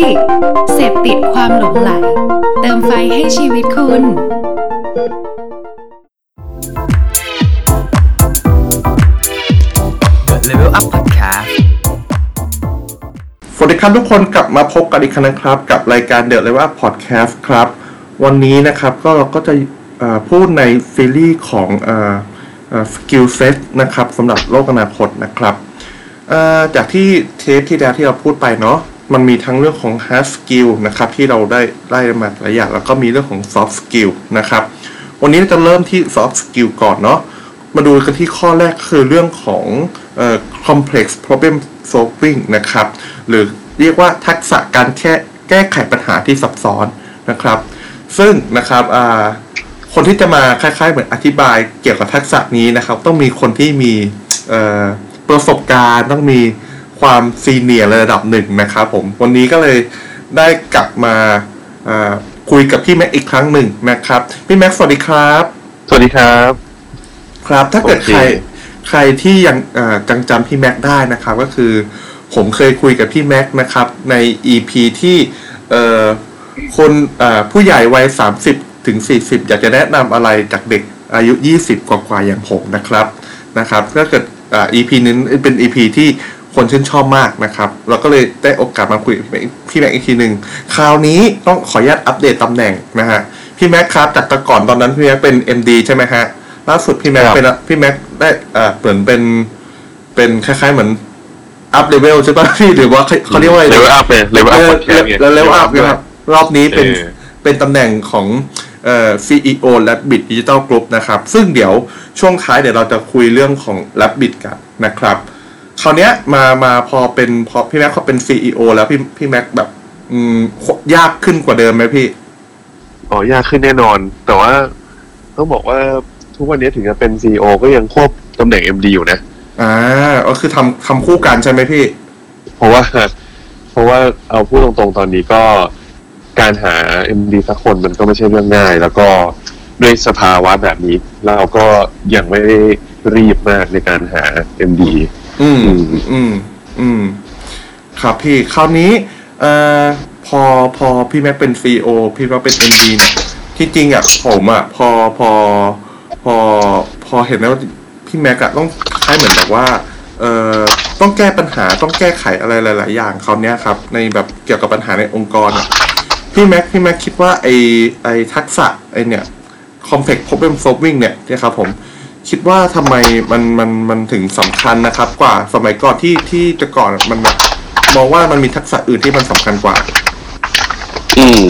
Addict เสพติดความหลงใหล เติมไฟให้ชีวิตคุณ Level Up Podcast สวัสดีครับทุกคนกลับมาพบกันอีกครั้งนะครับ กับรายการเด e ะเลยว่าพอดแคสต์ครับ วันนี้นะครับก็เราก็จะเอ่อพูดในซีรีส์ของ skill set นะครับสำหรับโลกอนาคตนะครับเอ่อจากที่เทปที่แล้วที่เราพูดไปเนาะ มันมีทั้งเรื่องของ hard skill นะครับที่เราได้ได้มาหลายอย่างแล้วก็มีเรื่องของ soft skill นะครับ วันนี้จะเริ่มที่ soft skill ก่อนเนาะมาดูกันที่ข้อแรกคือเรื่องของเอ่อ complex problem solving นะครับ หรือเรียกว่าทักษะการแค่แก้ไขปัญหาที่ซับซ้อนนะครับ ซึ่งนะครับอ่าคนที่จะมาคล้ายๆ เหมือนอธิบายเกี่ยวกับทักษะนี้นะครับ ต้องมีคนที่มีเอ่อประสบการณ์ต้องมี ความซีเนียร์ระดับหนึ่งนะครับผมวันนี้ก็เลยได้กลับมาอ่าคุยกับพี่แม็กอีกครั้งหนึ่งนะครับ พี่แม็กสวัสดีครับ สวัสดีครับ ครับถ้าเกิดโอเคใครใครที่ยังเอ่อจังจำพี่แม็กได้นะครับ ก็คือผมเคยคุยกับพี่แม็กนะครับใน EP ที่เอ่อคนเอ่อผู้ใหญ่วัย 30 ถึง 40 อยากจะแนะนำอะไรจากเด็กอายุ 20 กว่าๆอย่างผมนะครับนะครับถ้าเกิดเอ่อ EP นี้เป็น EP ที่ คนชื่นชอบมากนะครับ เราก็เลยได้โอกาสมาคุยกับพี่แม็กอีกทีหนึ่งคราวนี้ต้องขออนุญาตอัปเดตตำแหน่งนะฮะพี่แม็กครับจากแต่ก่อนตอนนั้นพี่แม็กเป็น MD ใช่ไหมฮะล่าสุดพี่แม็กครับเป็นพี่แม็กได้เอ่อเหมือนเป็นเป็นคล้ายๆเหมือน up level ใช่ป่ะพี่หรือว่าเขาเขาเรียกว่าอะไร level up เลย Level Up Podcast แล้ว level up นะครับรอบนี้เป็นเออเป็นตำแหน่งของเอ่อ CEO Rabbit Digital Group นะครับ ซึ่งเดี๋ยวช่วงท้ายเดี๋ยวเราจะคุยเรื่องของ Rabbit กันนะครับ คราวเนี้ยมามาพอเป็นพอพี่แม็กเขาเป็น CEO แล้วพี่พี่แม็กแบบ อืมยากขึ้นกว่าเดิมไหมพี่อ๋อยากขึ้นแน่นอน แต่ว่าต้องบอกว่าทุกวันนี้ถึงจะเป็นซีอก็ยังควบตำแหน่ง MD อยู่นะอ่าก็คือทำทำคู่กันใช่ไหมพี่ เพราะว่า เพราะว่าเอาพูดตรงๆตอนนี้ก็การหา MD สักคนมันก็ไม่ใช่เรื่องง่าย แล้วก็ด้วยสภาวะแบบนี้ เราก็ยังไม่ได้รีบมากในการหา MD อืม อืมอืมอืมครับพี่คราวนี้เอ่อพอพอพี่แม็กเป็นซีโอพี่แม็กเป็นเอ็ดีเนี่ยที่จริงอะผมอะพอพอพอพอเห็นแล้วพี่แม็กอะต้องคล้ายเหมือนแบบว่าเอ่อต้องแก้ปัญหาต้องแก้ไขอะไรหลาย ๆ อย่างคราวเนี้ยครับ ในแบบเกี่ยวกับปัญหาในองค์กรอะพี่แม็กพี่แม็กคิดว่าไอไอทักษะไอเนี่ย complex problem solving เนี่ยนะครับผม คิดว่าทำไมมันมันมันถึงสำคัญนะครับ กว่าสมัยก่อนที่ที่จะก่อนมันแบบมองว่ามันมีทักษะอื่นที่มันสำคัญกว่า อืม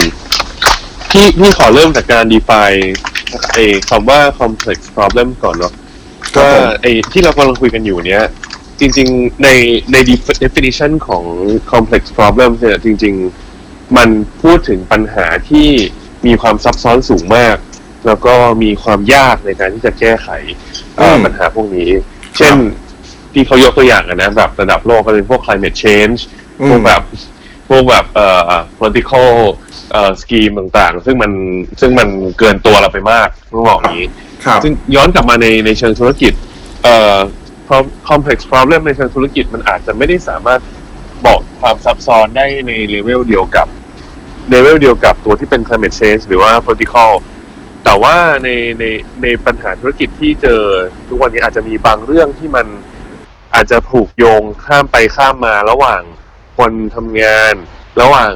พี่พี่ขอเริ่มจากการ define ไอ้คำว่า complex problem ก่อนเนาะครับว่าผมไอ้ที่เรากำลังคุยกันอยู่เนี้ยจริง ๆ ในใน def- definition ของ complex problem เนี่ยจริง ๆ มันพูดถึงปัญหาที่มีความซับซ้อนสูงมาก แล้วก็มีความยากในการที่จะแก้ไขเอ่ออืมปัญหาพวกนี้ เช่นที่เขายกตัวอย่างกันนะแบบระดับโลกก็เป็นพวก climate change อืมพวกแบบพวกแบบเอ่อ political เอ่อ scheme ต่างๆ ซึ่งมันซึ่งมันเกินตัวเราไปมากต้องบอกอย่างนี้ครับซึ่งย้อนกลับมาในในเชิงธุรกิจเอ่อ pro- complex problem ในเชิงธุรกิจมันอาจจะไม่ได้สามารถบอกความซับซ้อนได้ในเลเวลเดียวกับเลเวลเดียวกับตัวที่เป็น climate change หรือว่า political แต่ว่าในในในปัญหาธุรกิจที่เจอทุกวันนี้อาจจะมีบางเรื่องที่มันอาจจะผูกโยงข้ามไปข้ามมาระหว่างคนทำงาน ระหว่าง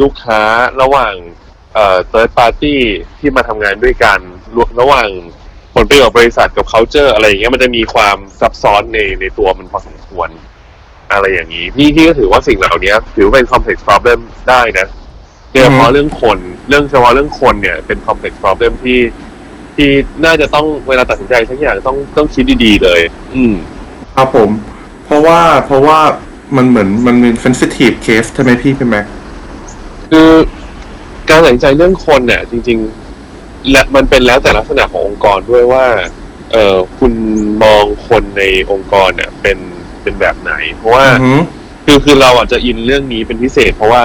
ลูกค้าระหว่างเอ่อ third party ที่มาทำงานด้วยกันรวมระหว่างผลประโยชน์บริษัทกับ culture อะไรอย่างเงี้ยมันจะมีความซับซ้อนในในตัวมันพอสมควร อะไรอย่างนี้ พี่พี่ก็ถือว่าสิ่งเหล่านี้ถือเป็น complex problem ได้นะ โดยเฉพาะเรื่องคน เรื่องเฉพาะเรื่องคนเนี่ย เป็น complex problem ที่ที่น่าจะต้องเวลาตัดสินใจสักอย่างต้องต้องคิดดีๆเลย อืม ครับผม เพราะว่าเพราะว่ามันเหมือนมันเป็น sensitive case ใช่ไหมพี่พี่แม็กคือการตัดสินใจเรื่องคนเนี่ยจริง ๆ และมันเป็นแล้วแต่ลักษณะขององค์กรด้วยว่า เออคุณมองคนในองค์กรเนี่ยเป็นเป็นแบบไหน เพราะว่าอือหือคือคือเราอาจจะอินเรื่องนี้เป็นพิเศษ เพราะว่า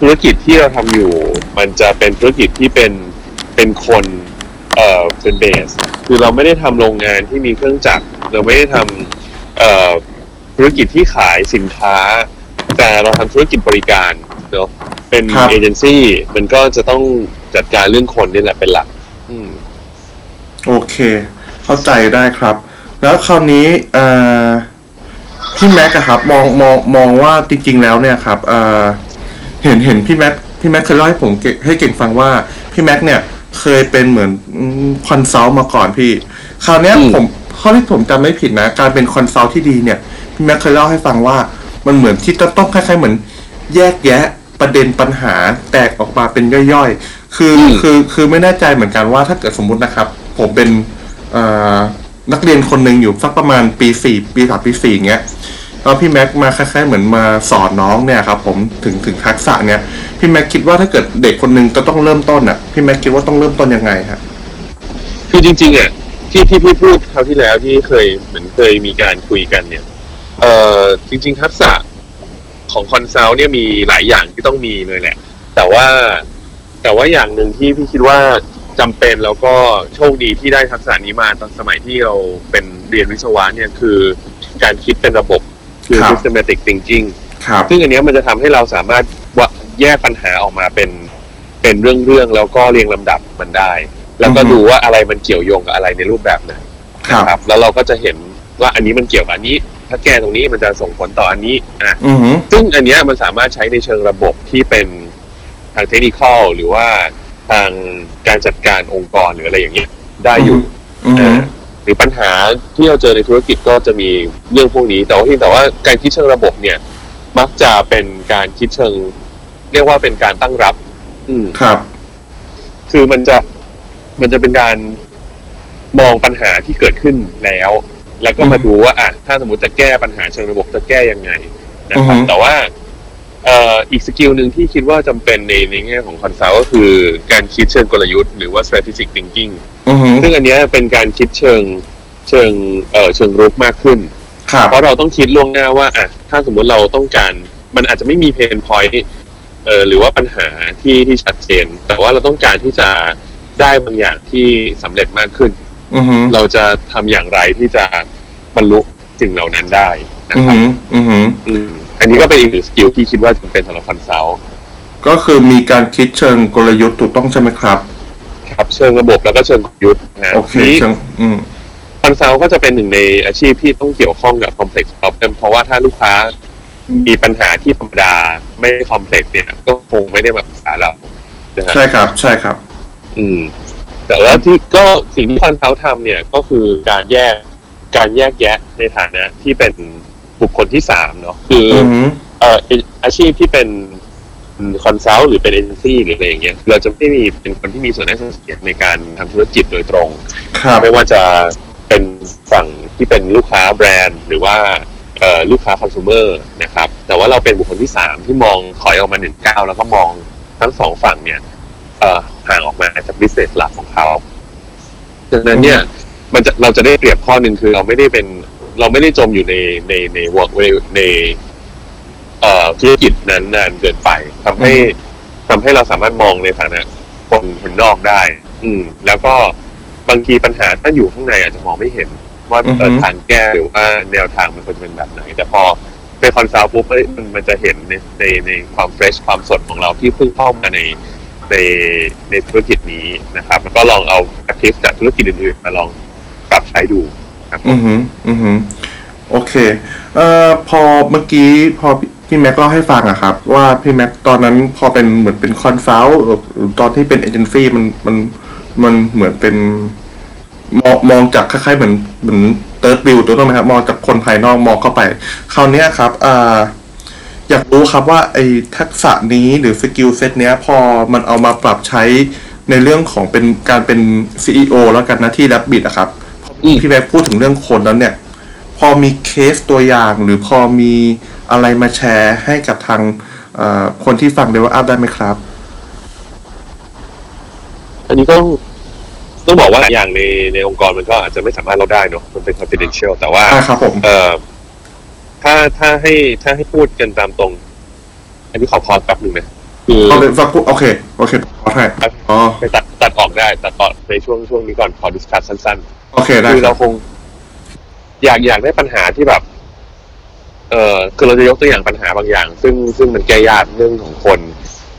ธุรกิจที่เราทำอยู่ มันจะเป็นธุรกิจที่เป็นเป็นคนเอ่อเป็นเบส คือเราไม่ได้ทำโรงงานที่มีเครื่องจักรเราไม่ได้ทำเอ่อธุรกิจที่ขายสินค้า แต่เราทำธุรกิจบริการเนาะเป็นครับเอเจนซี่มันก็จะต้องจัดการเรื่องคนนี่แหละเป็นหลักอืมโอเค เข้าใจได้ครับ แล้วคราวนี้เอ่อพี่แม็กอะครับ มองมองมองว่าจริง ๆ แล้วเนี่ยครับเอ่อ เห็นเห็นพี่แม็กพี่แม็กเคยเล่าให้ผมเก่งให้เก่งฟังว่าพี่แม็กเนี่ยเคยเป็นเหมือน consult มาก่อนพี่ คราวเนี้ยอืมผมเท่าที่ผมจำไม่ผิดนะ การเป็น consult ที่ดีเนี่ยพี่แม็กเคยเล่าให้ฟังว่ามันเหมือนที่จะต้องคล้ายๆเหมือนแยกแยะประเด็นปัญหาแตกออกมาเป็นย่อยๆ คืออืมคือคือไม่แน่ใจเหมือนกันว่าถ้าเกิดสมมุตินะครับ ผมเป็นเอ่อนักเรียนคนหนึ่งอยู่สักประมาณปีสี่ปีสามปีสี่เงี้ย แล้วพี่แม็กมาคล้ายๆเหมือนมาสอนน้องเนี่ยครับผมถึงถึงทักษะเนี่ยพี่แม็กคิดว่าถ้าเกิดเด็กคนหนึ่งจะต้องเริ่มต้นอะพี่แม็กคิดว่าต้องเริ่มต้นยังไงฮะคือจริงๆอะที่ที่พี่พูดคราวที่แล้วที่เคยเหมือนเคยมีการคุยกันเนี่ยเอ่อจริง ๆ ทักษะของ consult เนี่ยมีหลายอย่างที่ต้องมีเลยแหละ แต่ว่าแต่ว่าอย่างหนึ่งที่พี่คิดว่าจำเป็นแล้วก็โชคดีที่ได้ทักษะนี้มาตอนสมัยที่เราเป็นเรียนวิศวะเนี่ยคือ การคิดเป็นระบบ คือ ครับ systematic thinking ครับ ซึ่งอันเนี้ยมันจะทำให้เราสามารถวะแยกปัญหาออกมาเป็นเป็นเรื่องๆแล้วก็เรียงลำดับมันได้ แล้วก็อือฮึ ดูว่าอะไรมันเกี่ยวโยงกับอะไรในรูปแบบไหนครับนะครับ แล้วเราก็จะเห็นว่าอันนี้มันเกี่ยวกับอันนี้ ถ้าแก้ตรงนี้มันจะส่งผลต่ออันนี้อะ อือหือ ซึ่งอันเนี้ยมันสามารถใช้ในเชิงระบบที่เป็นทางเทคนิคอลหรือว่าทางการจัดการองค์กรหรืออะไรอย่างเงี้ยได้อยู่อือหือ หรือปัญหาที่เราเจอในธุรกิจก็จะมีเรื่องพวกนี้ แต่ว่าเพียงแต่ว่าการคิดเชิงระบบเนี่ย มักจะเป็นการคิดเชิง เรียกว่าเป็นการตั้งรับ อืมครับ คือมันจะมันจะเป็นการมองปัญหาที่เกิดขึ้นแล้ว แล้วก็มาอืมดูว่าอะถ้าสมมติจะแก้ปัญหาเชิงระบบจะแก้ยังไงนะครับอือฮึแต่ว่าเอ่ออีก skill หนึ่งที่คิดว่าจำเป็นในในแง่ของ consult ก็คือการคิดเชิงกลยุทธ์หรือว่า strategic thinking อือหือ ซึ่งอันเนี้ยเป็นการคิดเชิงเชิงเอ่อเชิงรุกมากขึ้น ครับเพราะเราต้องคิดล่วงหน้าว่าอะถ้าสมมุติเราต้องการ มันอาจจะไม่มี pain point เอ่อหรือว่าปัญหาที่ที่ชัดเจน แต่ว่าเราต้องการที่จะได้บางอย่างที่สำเร็จมากขึ้น อือหือเราจะทำอย่างไรที่จะบรรลุสิ่งเหล่านั้นได้นะอือครับหืออือหือ อืมอันนี้ก็เป็นอีกหนึ่ง skill ที่คิดว่าจำเป็นสำหรับ consult ก็คือมีการคิดเชิงกลยุทธ์ถูกต้องใช่ไหมครับ ครับเชิงระบบแล้วก็เชิงกลยุทธ์นะโอเคทีนี้เชิงอืม consult ก็จะเป็นหนึ่งในอาชีพที่ต้องเกี่ยวข้องกับ complex problem เพราะว่าถ้าลูกค้ามีปัญหาที่ธรรมดาไม่ complex เนี่ย ก็คงไม่ได้มาปรึกษาเรานะฮะใช่ครับ ใช่ครับ อืม แต่ว่าที่ก็สิ่งที่ consult ทำเนี่ยก็คือการแยกการแยกแยะในฐานะที่เป็นบุคคลที่สามเนาะคืออืออหือเอ่ออาชีพที่เป็น consult หรือเป็นเอเจนซี่หรืออะไรอย่างเงี้ยเราจะไม่มีเป็นคนที่มีส่วนได้ส่วนเสียในการทำธุรกิจโดยตรงครับไม่ว่าจะเป็นฝั่งที่เป็นลูกค้าแบรนด์ หรือว่าเอ่อลูกค้าคอน sumer นะครับแต่ว่าเราเป็นบุคคลที่สามที่มองถอยออกมาหนึ่งก้าวแล้วก็มองทั้งสองฝั่งเนี่ยเอ่อห่างออกมาจาก business หลักของเขาดังนั้นเนี่ยมันจะเราจะได้เปรียบข้อหนึ่งคือเราไม่ได้เป็นเราไม่ได้จมอยู่ในในใน work ในในเอ่อ ธุรกิจนั้นนานเกินไปทำให้ทำให้เราสามารถมองในฐานะคนคนนอกได้ อืม แล้วก็บางทีปัญหาถ้าอยู่ข้างในอาจจะมองไม่เห็น ว่าอือฮึเอ่อทางแก้หรือว่าแนวทางมันควรจะเป็นแบบไหน แต่พอไป consult ปุ๊บเอ้ยมันมันจะเห็นในในในความ fresh ความสดของเราที่เพิ่งเข้ามาในในในธุรกิจนี้นะครับ แล้วก็ลองเอา practice จากธุรกิจอื่นๆมาลองปรับใช้ดูครับอือหืออือหือโอเค เอ่อพอเมื่อกี้พอ พี่พี่แม็กเล่าให้ฟังอะครับ ว่าพี่แม็กตอนนั้นพอเป็นเหมือนเป็น consult หรือหรือตอนที่เป็นเอเจนซี่มันมันมันเหมือนเป็นมองมองจากคล้ายๆเหมือนเหมือน third view ถูกต้องไหมครับมองจากคนภายนอกมองเข้าไป คราวเนี้ยครับอ่าอยากรู้ครับว่าไอ้ทักษะนี้หรือ skill set เนี้ย พอมันเอามาปรับใช้ในเรื่องของเป็นการเป็น CEO แล้วกันนะที่ Rabbit อะครับอืมพี่แม็กพูดถึงเรื่องคนแล้วเนี่ย พอมีเคสตัวอย่างหรือพอมี อะไรมาแชร์ให้กับทางเอ่อคนที่ฟังเดวอัพได้ไหมครับ อันนี้ก็ต้องต้องบอกว่าอย่างในในองค์กรมันก็อาจจะไม่สามารถเราได้เนอะมันเป็น confidential แต่ว่าอ่าครับผมเอ่อถ้าถ้าให้ถ้าให้พูดกันตามตรง อันนี้ขอพอแป๊บหนึ่งนะคือเอาเลยฟังพูดโอเค โอเคขอให้อ๋อไปตัดตัดออกได้ ตัดออกในช่วงช่วงนี้ก่อนขอดิสคัสสั้นโอเคๆได้คือครัเราบคง อยากอยากได้ปัญหาที่แบบ เออคือเราจะยกตัวอย่างปัญหาบางอย่าง ซึ่งซึ่งมันแก้ยากเรื่องของคน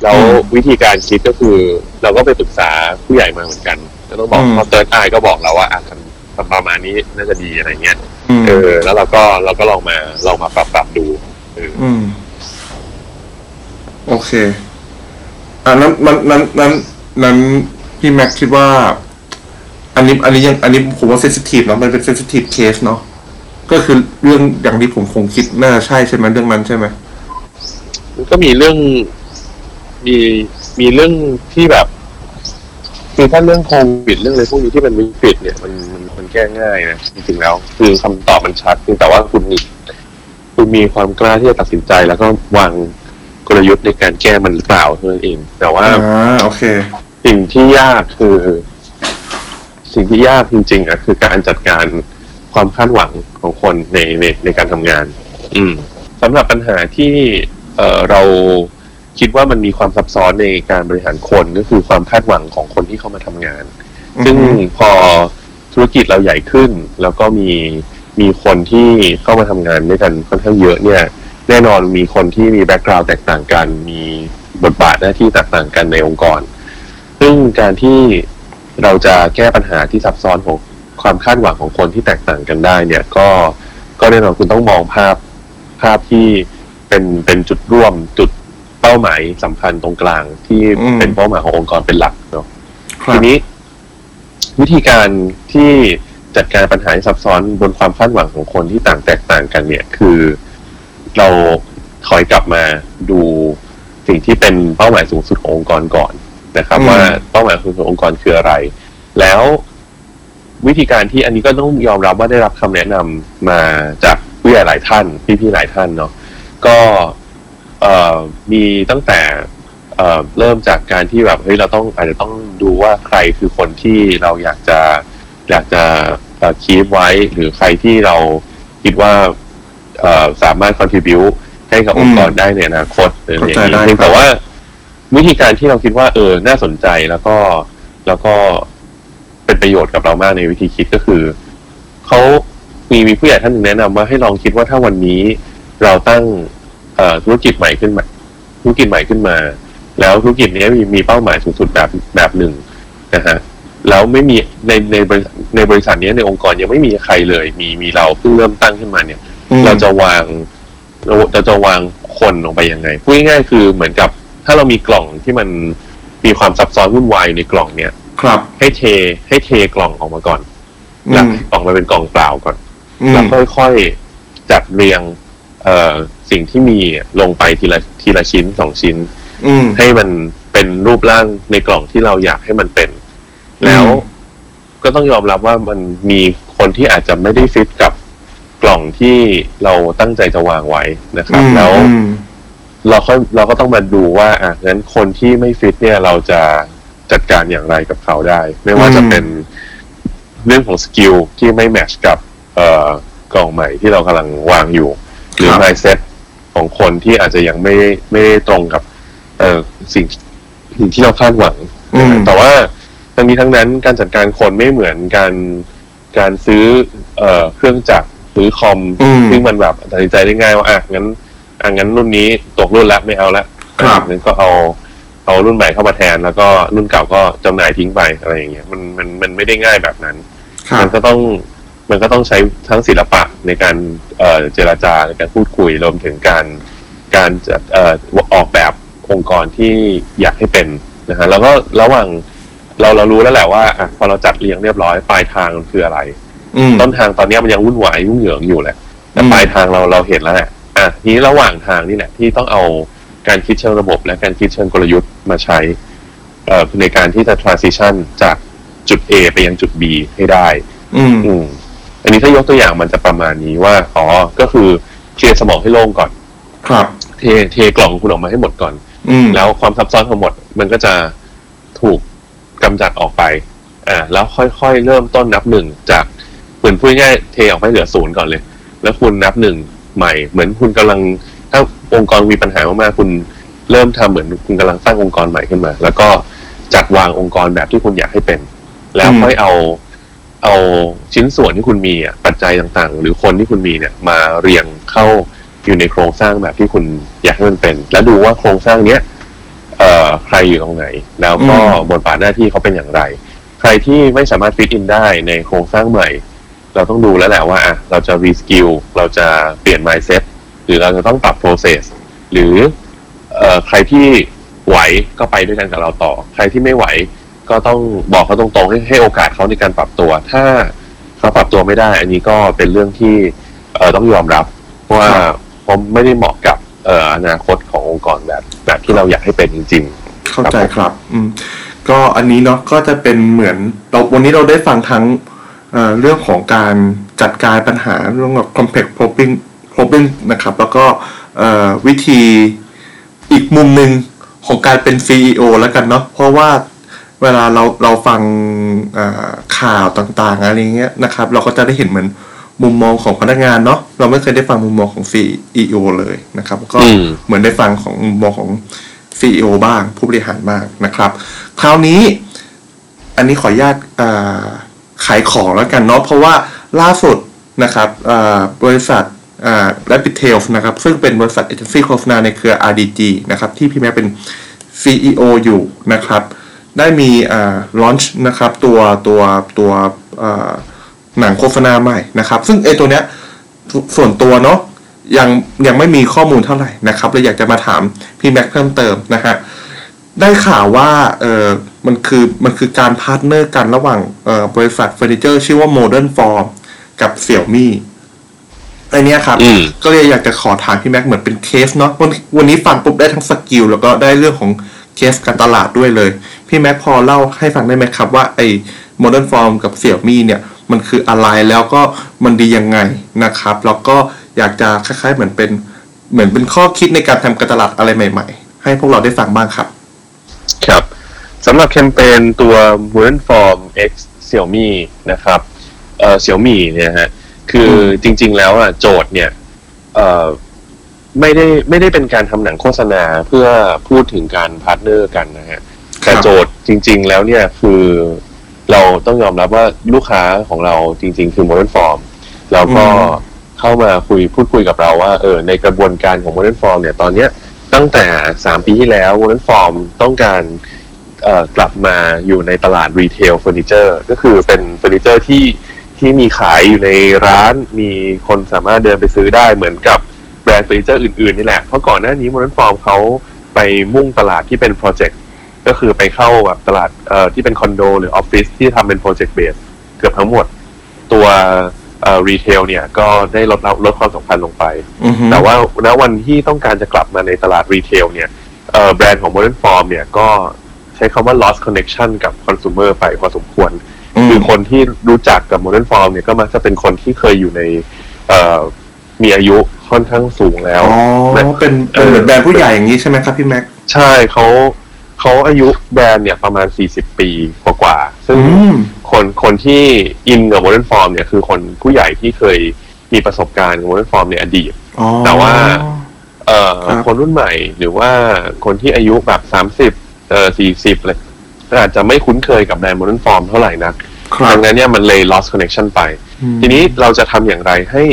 แล้วอืมวิธีการคิดก็คือ เราก็ไปปรึกษาผู้ใหญ่มาเหมือนกันแล้วต้องบอกอืมพอ third eye ก็บอกเราว่าอะทำทำประมาณนี้น่าจะดีอะไรเงี้ยอืมเออ แล้วเราก็เราก็ลองมาลองมาปรับปรับดูเอออืมโอเคอ่านั้นนั้นนั้นนั้นนั้นพี่แม็กคิดว่า อันนี้ อันนี้ยังอันนี้ผมว่า sensitive เนาะมันเป็น sensitive case เนาะ ก็คือเรื่องอย่างที่ผมคงคิดน่าใช่ใช่ไหมเรื่องนั้นใช่ไหมมันก็มีเรื่องมีมีเรื่องที่แบบคือถ้าเรื่องโควิดเรื่องอะไรพวกนี้ที่เป็นวิกฤตเนี่ยมันมันมันแก้ง่ายนะจริงๆแล้ว คือคำตอบมันชัดเพียงแต่ว่าคุณมีคุณมีความกล้าที่จะตัดสินใจ แล้วก็วางกลยุทธ์ในการแก้มันหรือเปล่าเท่านั้นเอง แต่ว่าอ่าโอเค สิ่งที่ยากคือ สิ่งที่ยากจริงๆอะคือการจัดการ ความคาดหวังของคนในในในการทำงาน อืมสำหรับปัญหาที่เอ่อเราคิดว่ามันมีความซับซ้อนในการบริหารคนก็คือความคาดหวังของคนที่เข้ามาทำงานอือฮึซึ่งพอธุรกิจเราใหญ่ขึ้น แล้วก็มีมีคนที่เข้ามาทำงานด้วยกันค่อนข้างเยอะเนี่ย แน่นอนมีคนที่มี background แตกต่างกัน มีบทบาทหน้าที่แตกต่างกันในองค์กร ซึ่งการที่เราจะแก้ปัญหาที่ซับซ้อนของ ความคาดหวังของคนที่แตกต่างกันได้ เนี่ย ก็ก็แน่นอนคุณต้องมองภาพภาพที่เป็นเป็นจุดร่วมจุดเป้าหมายสำคัญตรงกลางที่อืมเป็นเป้าหมายขององค์กรเป็นหลักเนาะครับทีนี้ วิธีการที่จัดการปัญหาที่ซับซ้อนบนความคาดหวังของคนที่ต่างแตกต่างกัน เนี่ย คือเราถอยกลับมาดูสิ่งที่เป็นเป้าหมายสูงสุดขององค์กรก่อนนะครับอืมว่าเป้าหมายสูงสุดขององค์กรคืออะไร แล้ว วิธีการที่อันนี้ก็ต้องยอมรับว่าได้รับคำแนะนำมาจากผู้ใหญ่หลายท่าน พี่ๆหลายท่านเนาะก็เอ่อมีตั้งแต่เอ่อเริ่มจากการที่แบบเฮ้ยเราต้องอาจจะต้องดูว่าใครคือคนที่เราอยากจะอยากจะคีบไว้ หรือใครที่เราคิดว่าเอ่อสามารถ contribu ให้กับองค์กรได้ในอนาคตหรืออะไรอย่างเข้าใจได้นี้ครับแต่ว่าวิธีการที่เราคิดว่าเออน่าสนใจแล้วก็แล้วก็ เป็นประโยชน์กับเรามากในวิธีคิดก็คือเขามีมีผู้ใหญ่ท่านหนึ่งแนะนำว่าให้ลองคิดว่าถ้าวันนี้เราตั้งเอ่อธุรกิจใหม่ขึ้นมา ธุรกิจใหม่ขึ้นมา แล้วธุรกิจนี้มีมีเป้าหมายสูงสุดแบบแบบหนึ่งนะฮะแล้วไม่มีในในบริษัทในบริษัทนี้ในองค์กรยังไม่มีใครเลย มีมีเราเพิ่งเริ่มตั้งขึ้นมาเนี่ยอืมเราจะวางเราเราจะวางคนลงไปยังไงพูดง่ายๆคือเหมือนกับถ้าเรามีกล่องที่มันมีความซับซ้อนวุ่นวายอยู่ในกล่องเนี่ย ครับให้เท ให้เทกล่องออกมาก่อนอืมแล้วออกมาเป็นกล่องเปล่าก่อนอืมแล้วค่อยๆจัดเรียง เอ่อสิ่งที่มีลงไปทีละทีละชิ้นสองชิ้นอืมให้มันเป็นรูปร่างในกล่องที่เราอยากให้มันเป็น แล้วอืมก็ต้องยอมรับว่ามันมีคนที่อาจจะไม่ได้ฟิตกับกล่องที่เราตั้งใจจะวางไว้นะครับอืมแล้วอืมเราก็เราก็ต้องมาดูว่าอะงั้นคนที่ไม่ฟิตเนี่ยเราจะ จัดการอย่างไรกับเขาได้ ไม่ว่าจะเป็นเรื่องของ skill ที่ไม่ match กับเอ่อกล่องใหม่ที่เรากำลังวางอยู่ หรือครับ mindset ของคนที่อาจจะยังไม่ไม่ได้ตรงกับเอ่อสิ่งสิ่งที่เราคาดหวังอืมแต่ว่าทั้งนี้ทั้งนั้นการจัดการคนไม่เหมือนการการซื้อเอ่อเครื่องจักรซื้อคอมอืมซึ่งมันแบบตัดสินใจได้ง่ายว่าอะงั้นอะงั้นรุ่นนี้ตกรุ่นแล้วไม่เอาละครับอะงั้นก็เอา เอารุ่นใหม่เข้ามาแทน แล้วก็รุ่นเก่าก็จำหน่ายทิ้งไปอะไรอย่างเงี้ยมันมันมันไม่ได้ง่ายแบบนั้นครัมับนก็ต้องมันก็ต้องใช้ทั้งศิลปะในการเอ่อเจรจาในการพูดคุยรวมถึงการการจัดเอ่อออกแบบองค์กรที่อยากให้เป็นนะฮะแล้วก็ระหว่างเราเรารู้แล้วแหละว่าอะพอเราจัดเรียงเรียบร้อยปลายทางมันคืออะไรอืมต้นทางตอนเนี้ยมันยังวุ่นวายยุ่งเหยิงอยู่แหละแต่อืมปลายทางเราเราเห็นแล้วแหละอะทีนี้ระหว่างทางนี่แหละที่ต้องเอา การคิดเชิงระบบ และการคิดเชิงกลยุทธ์มาใช้เอ่อในการที่จะ transition จากจุด A ไปยังจุด B ให้ได้อืมอืมอันนี้ถ้ายกตัวอย่างมันจะประมาณนี้ว่าอ๋อก็คือ clear สมองให้โล่งก่อน ครับ เทเทกล่องของคุณออกมาให้หมดก่อนอืมแล้วความซับซ้อนทั้งหมด มันก็จะถูกกำจัดออกไป อ่า แล้วค่อยๆเริ่มต้นนับหนึ่งจากเหมือนพูดง่ายๆเทออกให้เหลือศูนย์ก่อนเลย แล้วคุณนับหนึ่งใหม่ เหมือนคุณกำลังถ้า องค์กรมีปัญหามากๆคุณเริ่มทำเหมือนคุณกำลังสร้างองค์กรใหม่ขึ้นมา แล้วก็จัดวางองค์กรแบบที่คุณอยากให้เป็น แล้วค่อยเอาเอาชิ้นส่วนที่คุณมีอะปัจจัยต่างๆ หรือคนที่คุณมีเนี่ยมาเรียงเข้าอยู่ในโครงสร้างแบบที่คุณอยากให้มันเป็น แล้วดูว่าโครงสร้างเนี้ยเอ่อใครอยู่ตรงไหน แล้วก็อืมบทบาทหน้าที่เขาเป็นอย่างไร ใครที่ไม่สามารถ fit in ได้ในโครงสร้างใหม่ เราต้องดูแล้วแหละว่าอะเราจะ reskill เราจะเปลี่ยน mindset หรือเราจะต้องปรับ process หรือเอ่อใครที่ไหวก็ไปด้วยกันกับเราต่อ ใครที่ไม่ไหวก็ต้องบอกเขาตรงๆให้ให้โอกาสเขาในการปรับตัว ถ้าเขาปรับตัวไม่ได้ อันนี้ก็เป็นเรื่องที่เอ่อต้องยอมรับว่าครับผมไม่ได้เหมาะกับเอ่ออนาคตขององค์กรแบบแบบที่เราอยากให้เป็นจริงเข้าใจครับ อืมก็อันนี้เนาะก็จะเป็นเหมือนเราวันนี้เราได้ฟังทั้งเอ่อเรื่องของการจัดการปัญหาเรื่องแบบ complex problem problem นะครับ แล้วก็วิธีอีกมุมหนึ่งของการเป็น CEO แล้วกันเนาะเพราะว่าเวลาเราเราฟังข่าวต่างๆอะไรเงี้ยนะครับ เราก็จะได้เห็นเหมือนมุมมองของพนักงานเนาะเราไม่เคยได้ฟังมุมมองของ CEO เลยนะครับ ก็เหมือนได้ฟังของมุมมองของ CEO บ้าง ผู้บริหารบ้างนะครับ คราวนี้ อันนี้ขออนุญาตขายของแล้วกันเนาะเพราะว่าล่าสุดนะครับบริษัท Rabbit's Tale นะครับ ซึ่งเป็นบริษัทเอเจนซี่โฆษณาในเครือ RDG นะครับ ที่พี่แม็กเป็น CEO อยู่นะครับ ได้มีอ่า launch นะครับ ตัวตัวตัวหนังโฆษณาใหม่นะครับ ซึ่งไอตัวเนี้ยส่วนตัวเนาะยังยังไม่มีข้อมูลเท่าไหร่นะครับเลยอยากจะมาถามพี่แม็กเพิ่มเติมนะฮะได้ข่าวว่าเออมันคือมันคือการ partner กันระหว่างเออบริษัทเฟอร์นิเจอร์ชื่อว่า Modern Form กับเสี่ยวมี่ อันเนี้ยครับอืมก็เลยอยากจะขอถามพี่แม็กเหมือนเป็นเคสเนาะวันวันนี้ฟังปุ๊บได้ทั้ง skill แล้วก็ได้เรื่องของเคสการตลาดด้วยเลย พี่แม็กพอเล่าให้ฟังได้ไหมครับว่าไอ้ Modern Form กับเสี่ยวมี่เนี่ย มันคืออะไรแล้วก็มันดียังไงนะครับ แล้วก็อยากจะคล้ายๆเหมือนเป็นเหมือนเป็นข้อคิดในการทำการตลาดอะไรใหม่ ๆ ให้พวกเราได้ฟังบ้างครับๆครับสำหรับแคมเปญตัว Modern Form X Xiaomi นะครับเอ่อ Xiaomi เนี่ยฮะ คือจริง ๆ แล้วอะโจทย์เนี่ยเอ่อไม่ได้ไม่ได้เป็นการทำหนังโฆษณาเพื่อพูดถึงการ partner กันนะฮะแต่โจทย์จริง ๆ แล้วเนี่ยคือเราต้องยอมรับว่าลูกค้าของเราจริง ๆ คือ Modern Form แล้วก็อืมเข้ามาคุยพูดคุยกับเราว่าเออในกระบวนการของ Modern Form เนี่ยตอนเนี้ยตั้งแต่3ปีที่แล้ว Modern Form ต้องการเอ่อกลับมาอยู่ในตลาด retail เฟอร์นิเจอร์ก็คือเป็นเฟอร์นิเจอร์ที่ ที่มีขายอยู่ในร้านมีคนสามารถเดินไปซื้อได้เหมือนกับแบรนด์เฟอร์นิเจอร์อื่นๆนี่แหละ เพราะก่อนหน้านี้ Modern Form เขาไปมุ่งตลาดที่เป็นโปรเจกต์ก็คือไปเข้าแบบตลาดเอ่อที่เป็นคอนโดหรือออฟฟิศที่ทำเป็น project base เกือบทั้งหมด ตัวเอ่อ retail เนี่ยก็ได้ลดลดความสำคัญลงไปอือฮึแต่ว่าณวันที่ต้องการจะกลับมาในตลาด retail เนี่ยเอ่อแบรนด์ของ Modern Form เนี่ยก็ใช้คำว่า lost connection กับ consumer ไปพอสมควรอืม คือคนที่รู้จักกับ Modern Form เนี่ยก็มักจะเป็นคนที่เคยอยู่ใน เอ่อมีอายุค่อนข้างสูงแล้วอ๋อนะเป็นเป็นเหมือนแบรนด์ผู้ใหญ่อย่างนี้ใช่ไหมครับพี่แม็กใช่เขาเขาอายุแบรนด์เนี่ยประมาณ 40 ปีกว่าๆซึ่งอืมคนคนที่อินกับ Modern Form เนี่ยคือคนผู้ใหญ่ที่เคยมีประสบการณ์กับ Modern Form ในอดีตอ๋อแต่ว่าเอ่อครับคนรุ่นใหม่หรือว่าคนที่อายุแบบ 30เอ่อ40เลยก็ อาจจะไม่คุ้นเคยกับแบรนด์ Modern Form เท่าไหร่นักครับดังนั้นเนี่ยมันเลย lost connection ไปอืมทีนี้เราจะทำอย่างไรให้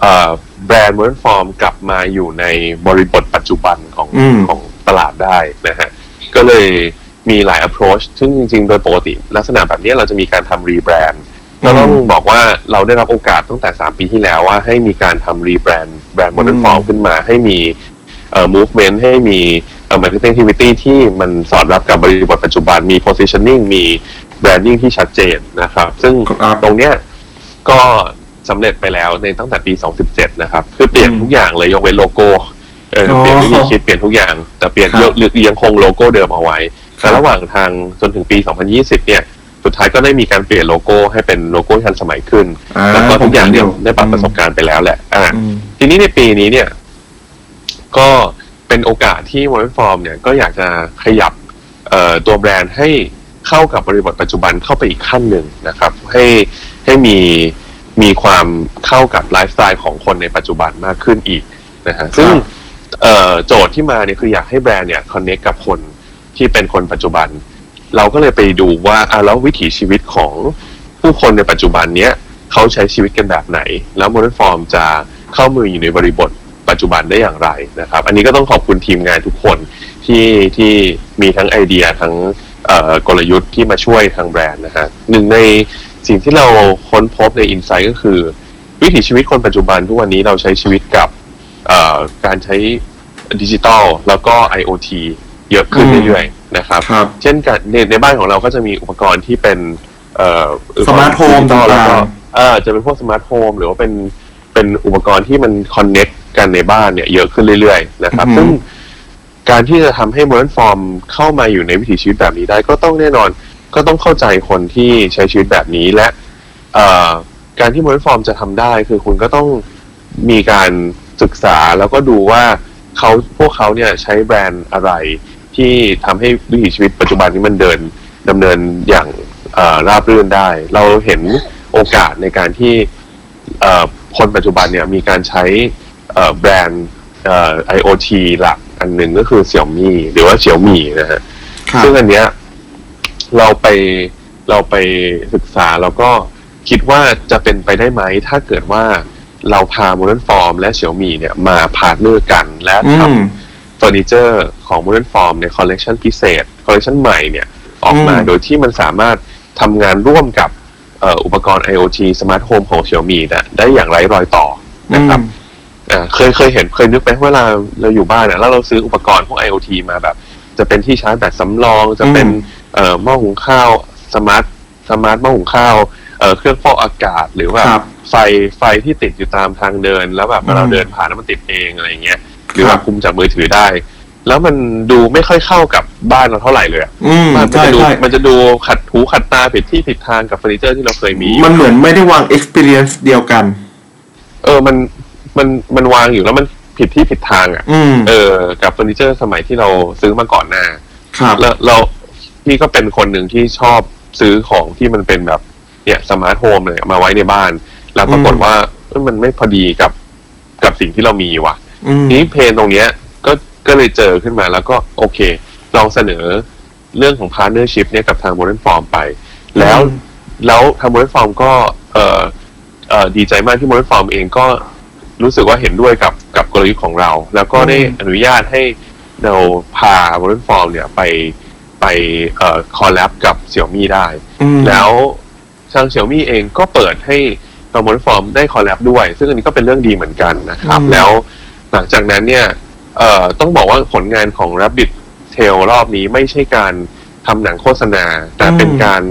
เอ่อแบรนด์ Modern Form กลับมาอยู่ในบริบทปัจจุบันของอืมของตลาดได้นะฮะ ก็เลยมีหลาย approach ซึ่งจริง ๆ โดยปกติ ลักษณะแบบนี้เราจะมีการทำ rebrand ก็ต้องบอกว่าเราได้รับโอกาสตั้งแต่ 3 ปีที่แล้วว่าให้มีการทำ rebrand แบรนด์ Modern อืม Form ขึ้นมาให้มีเอ่อ movement ให้มีเอ่อ marketing activity ที่มันสอดรับกับบริบทปัจจุบันมี positioning มี branding ที่ชัดเจนนะครับ ซึ่งครับตรงเนี้ยก็สำเร็จไปแล้วในตั้งแต่ปี 2017 นะครับ คือเปลี่ยนอืมทุกอย่างเลยยกเว้นโลโก้เออเปลี่ยนวิธีคิดเปลี่ยนทุกอย่าง แต่เปลี่ยนครับเยอะหรือยังคงโลโก้เดิมเอาไว้ครัแต่บระหว่างทางจนถึงปี 2020 เนี่ย สุดท้ายก็ได้มีการเปลี่ยนโลโก้ให้เป็นโลโก้ที่ทันสมัยขึ้นอ่าแล้วก็ทุกอย่างเนี่ยผมเห็นอยู่ได้ปรับประสบการณ์ไปแล้วแหละ อ่าอืมทีนี้ในปีนี้เนี่ย ก็ เป็นโอกาสที่ Modern Form เนี่ยก็อยากจะขยับเอ่อตัวแบรนด์ให้เข้ากับบริบทปัจจุบันเข้าไปอีกขั้นหนึ่งนะครับ ให้ให้มีมีความเข้ากับไลฟ์สไตล์ของคนในปัจจุบันมากขึ้นอีกนะฮะซึ่งเอ่อโจทย์ที่มาเนี่ยคืออยากให้แบรนด์เนี่ยคอนเน c t กับคนที่เป็นคนปัจจุบัน เราก็เลยไปดูว่าอะแล้ววิถีชีวิตของผู้คนในปัจจุบันเนี้ยเขาใช้ชีวิตกันแบบไหน แล้ว Modern Form จะเข้ามืออยู่ในบริบท ปัจจุบันได้อย่างไรนะครับ อันนี้ก็ต้องขอบคุณทีมงานทุกคนที่ที่มีทั้งไอเดียทั้งเอ่อกลยุทธ์ที่มาช่วยทางแบรนด์นะฮะหนึ่งในสิ่งที่เราค้นพบใน insight ก็คือ วิถีชีวิตคนปัจจุบันทุกวันนี้เราใช้ชีวิตกับเอ่อการใช้ดิจิตอลแล้วก็ IoT เยอะขึ้นอืมเรื่อยๆนะครับครับ เช่นกันในในบ้านของเราก็จะมีอุปกรณ์ที่เป็นเอ่ออุปกสมาร์ทโฮมดิจิตอลแล้วก็ต่างเออจะเป็นพวกสมาร์ทโฮมหรือว่าเป็นเป็นอุปกรณ์ที่มัน connect กันในบ้านเนี่ยเยอะขึ้นเรื่อยๆนะครับอือหือซึ่งการที่จะทำให้ Modern Form เข้ามาอยู่ในวิถีชีวิตแบบนี้ได้ ก็ต้องแน่นอนก็ต้องเข้าใจคนที่ใช้ชีวิตแบบนี้และเอ่อการที่ Modern Form จะทำได้ คือคุณก็ต้องมีการศึกษาแล้วก็ดูว่าเขาพวกเขาเนี่ยใช้แบรนด์อะไร ที่ทำให้วิถีชีวิตปัจจุบันนี้มันเดินดำเนินอย่างเอ่อราบรื่นได้ เราเห็นโอกาสในการที่เอ่อคนปัจจุบันเนี่ยมีการใช้เอ่อ แบรนด์เอ่อ IoT หลักอันหนึ่งก็คือ Xiaomi หรือว่า Xiaomi นะฮะครับซึ่งอันเนี้ยเราไปเราไปศึกษาแล้วก็คิดว่าจะเป็นไปได้ไหม ถ้าเกิดว่าเราพา Modern Form และ Xiaomi เนี่ยมา partner กันแล้วอืมทำเฟอร์นิเจอร์ของ Modern Form ในคอลเล t ชันพิเศษคอลเล t ชันใหม่เนี่ยออกมาอืมโดยที่มันสามารถทำงานร่วมกับเอ่ออุปกรณ์ IoT Smart Home ของ Xiaomi นะได้อย่างไร้รอยต่อนะครับ อ่าเคยเคยเห็นเคยนึกไหมเวลาเราอยู่บ้านอะแล้วเราซื้ออุปกรณ์พวก IoT มาแบบ จะเป็นที่ชาร์จแบตสำรอง จะเป็นอืมเอ่อหม้อหุงข้าว smart smart หม้อหุงข้าวเอ่อเครื่องฟอกอากาศหรือว่าครับไฟไฟที่ติดอยู่ตามทางเดิน แล้วแบบเวลาอืม เดินผ่านแล้วมันติดเองอะไรเงี้ยหรือครัว่าคุมจากมือถือได้ แล้วมันดูไม่ค่อยเข้ากับบ้านเราเท่าไหร่เลยอะอืมมันใช่จะดูใช่มันจะดูขัดหูขัดตาผิดที่ผิดทางกับเฟอร์นิเจอร์ที่เราเคยมีอยู่ มันเหมือนไม่ได้วาง experience เดียวกัน เออ มัน มันมันวางอยู่แล้วมันผิดที่ผิดทางอะอืม เออ กับเฟอร์นิเจอร์สมัยที่เราซื้อมาก่อนหน้าครับ แล้วเราพี่ก็เป็นคนหนึ่งที่ชอบซื้อของที่มันเป็นแบบเนี่ยสมาร์ทโฮมเลยมาไว้ในบ้าน แล้วปรากฏอืมว่าเอ้ยมันไม่พอดีกับกับสิ่งที่เรามีว่ะ อืม ทีนี้ pain ตรงเนี้ยก็ก็เลยเจอขึ้นมาแล้วก็โอเค ลองเสนอเรื่องของพาร์ n เนอร์ชิพเนี่ยกับทาง Modern Form ไป แล้วอืม แล้วทาง Modern Form ก็เออเออดีใจมากที่ Modern Form เองก็ รู้สึกว่าเห็นด้วยกับกับกลยุทธ์ของเรา แล้วก็ได้อนุญาตให้เราพา Modern Form เนี่ยไปไปเอ่อคอลแลบกับ Xiaomi ได้อืมแล้วทาง Xiaomi เองก็เปิดให้ทาง Modern Form ได้คอลแลบด้วย ซึ่งอันนี้ก็เป็นเรื่องดีเหมือนกันนะครับอืมแล้วหลังจากนั้นเนี่ยเอ่อต้องบอกว่าผลงานของ Rabbit Tail รอบนี้ไม่ใช่การทำหนังโฆษณา แต่เป็นการ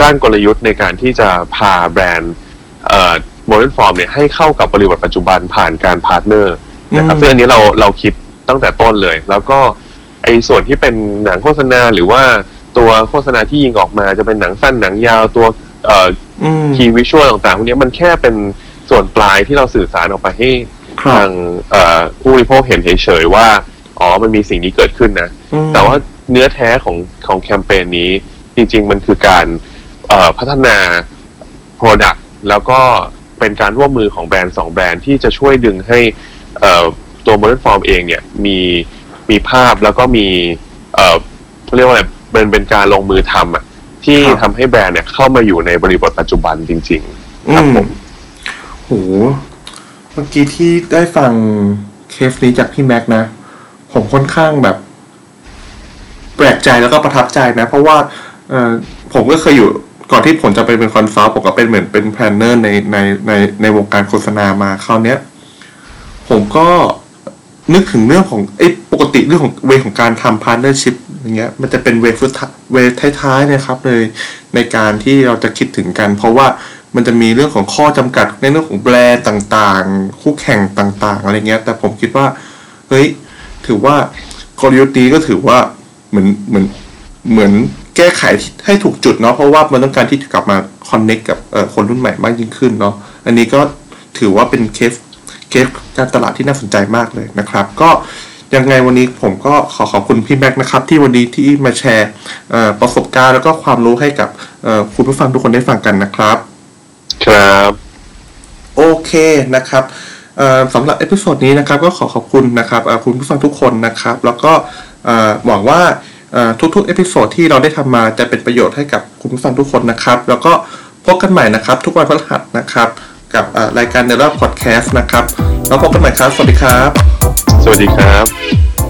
สร้างกลยุทธ์ในการที่จะพาแบรนด์ เอ่อ Modern Form เนี่ยให้เข้ากับบริบทปัจจุบันผ่านการ partner นะครับอืมซึ่งอันนี้เราเราคิดตั้งแต่ต้นเลย แล้วก็ไอ้ส่วนที่เป็นหนังโฆษณาหรือว่าตัวโฆษณาที่ยิงออกมาจะเป็นหนังสั้นหนังยาวตัวเอ่ออืม key visual ต่างๆพวกนี้มันแค่เป็นส่วนปลายที่เราสื่อสารออกไปให้ครับทางเอ่อผู้บริโภคเห็นเฉยๆว่า อ๋อมันมีสิ่งนี้เกิดขึ้นนะอืมแต่ว่าเนื้อแท้ของของแคมเปญนี้จริง ๆ มันคือการเอ่อพัฒนา Product แล้วก็ เป็นการร่วมมือของแบรนด์สองแบรนด์ที่จะช่วยดึงให้เอ่อตัว Modern Form เองเนี่ยมีมีภาพแล้วก็มีเอ่อเขาเรียกว่าอะไรเป็นเป็นการลงมือทำอะที่ครับทำให้แบรนด์เนี่ยเข้ามาอยู่ในบริบทปัจจุบันจริงๆครับผมโหเมื่อกี้ที่ได้ฟังเคสนี้จากพี่แม็กซ์นะ ผมค่อนข้างแบบ แปลกใจแล้วก็ประทับใจนะ เพราะว่าเออผมก็เคยอยู่ ก่อนที่ผมจะไปเป็น consult ผมก็เป็นเหมือนเป็น planner ในในในในวงการโฆษณามาคราวเนี้ย ผมก็นึกถึงเรื่องของไอ้ปกติเรื่องของ way ของการทำ partnership อย่างเงี้ย มันจะเป็น way สุดway ท้ายๆนะครับเลยในการที่เราจะคิดถึงกัน เพราะว่ามันจะมีเรื่องของข้อจำกัดในเรื่องของแบรนด์ต่างๆ คู่แข่งต่าง ๆ อะไรเงี้ย แต่ผมคิดว่าเฮ้ยถือว่ากลยุทธ์นี้ก็ถือว่าเหมือนเหมือนเหมือน แก้ไขให้ถูกจุดเนาะเพราะว่ามันต้องการที่จะกลับมา connect กับเอ่อคนรุ่นใหม่มากยิ่งขึ้นเนาะอันนี้ก็ถือว่าเป็นเคสเคสการตลาดที่น่าสนใจมากเลยนะครับ ก็ยังไงวันนี้ผมก็ขอขอบคุณพี่แม็กซ์นะครับ ที่วันนี้ที่มาแชร์เอ่อประสบการณ์แล้วก็ความรู้ให้กับเอ่อคุณผู้ฟังทุกคนได้ฟังกันนะครับ ครับโอเคนะครับเอ่อสำหรับ episode นี้นะครับก็ขอขอบคุณนะครับเอ่อคุณผู้ฟังทุกคนนะครับ แล้วก็เอ่อหวังว่าเอ่อ ทุกๆ episode ที่เราได้ทำมาจะเป็นประโยชน์ให้กับคุณผู้ฟังทุกคนนะครับ แล้วก็พบกันใหม่นะครับ ทุกวันพฤหัสนะครับ กับรายการเดล l พอดแคสต์นะครับ แล้วพบกันใหม่ครับ สวัสดีครับ สวัสดีครับ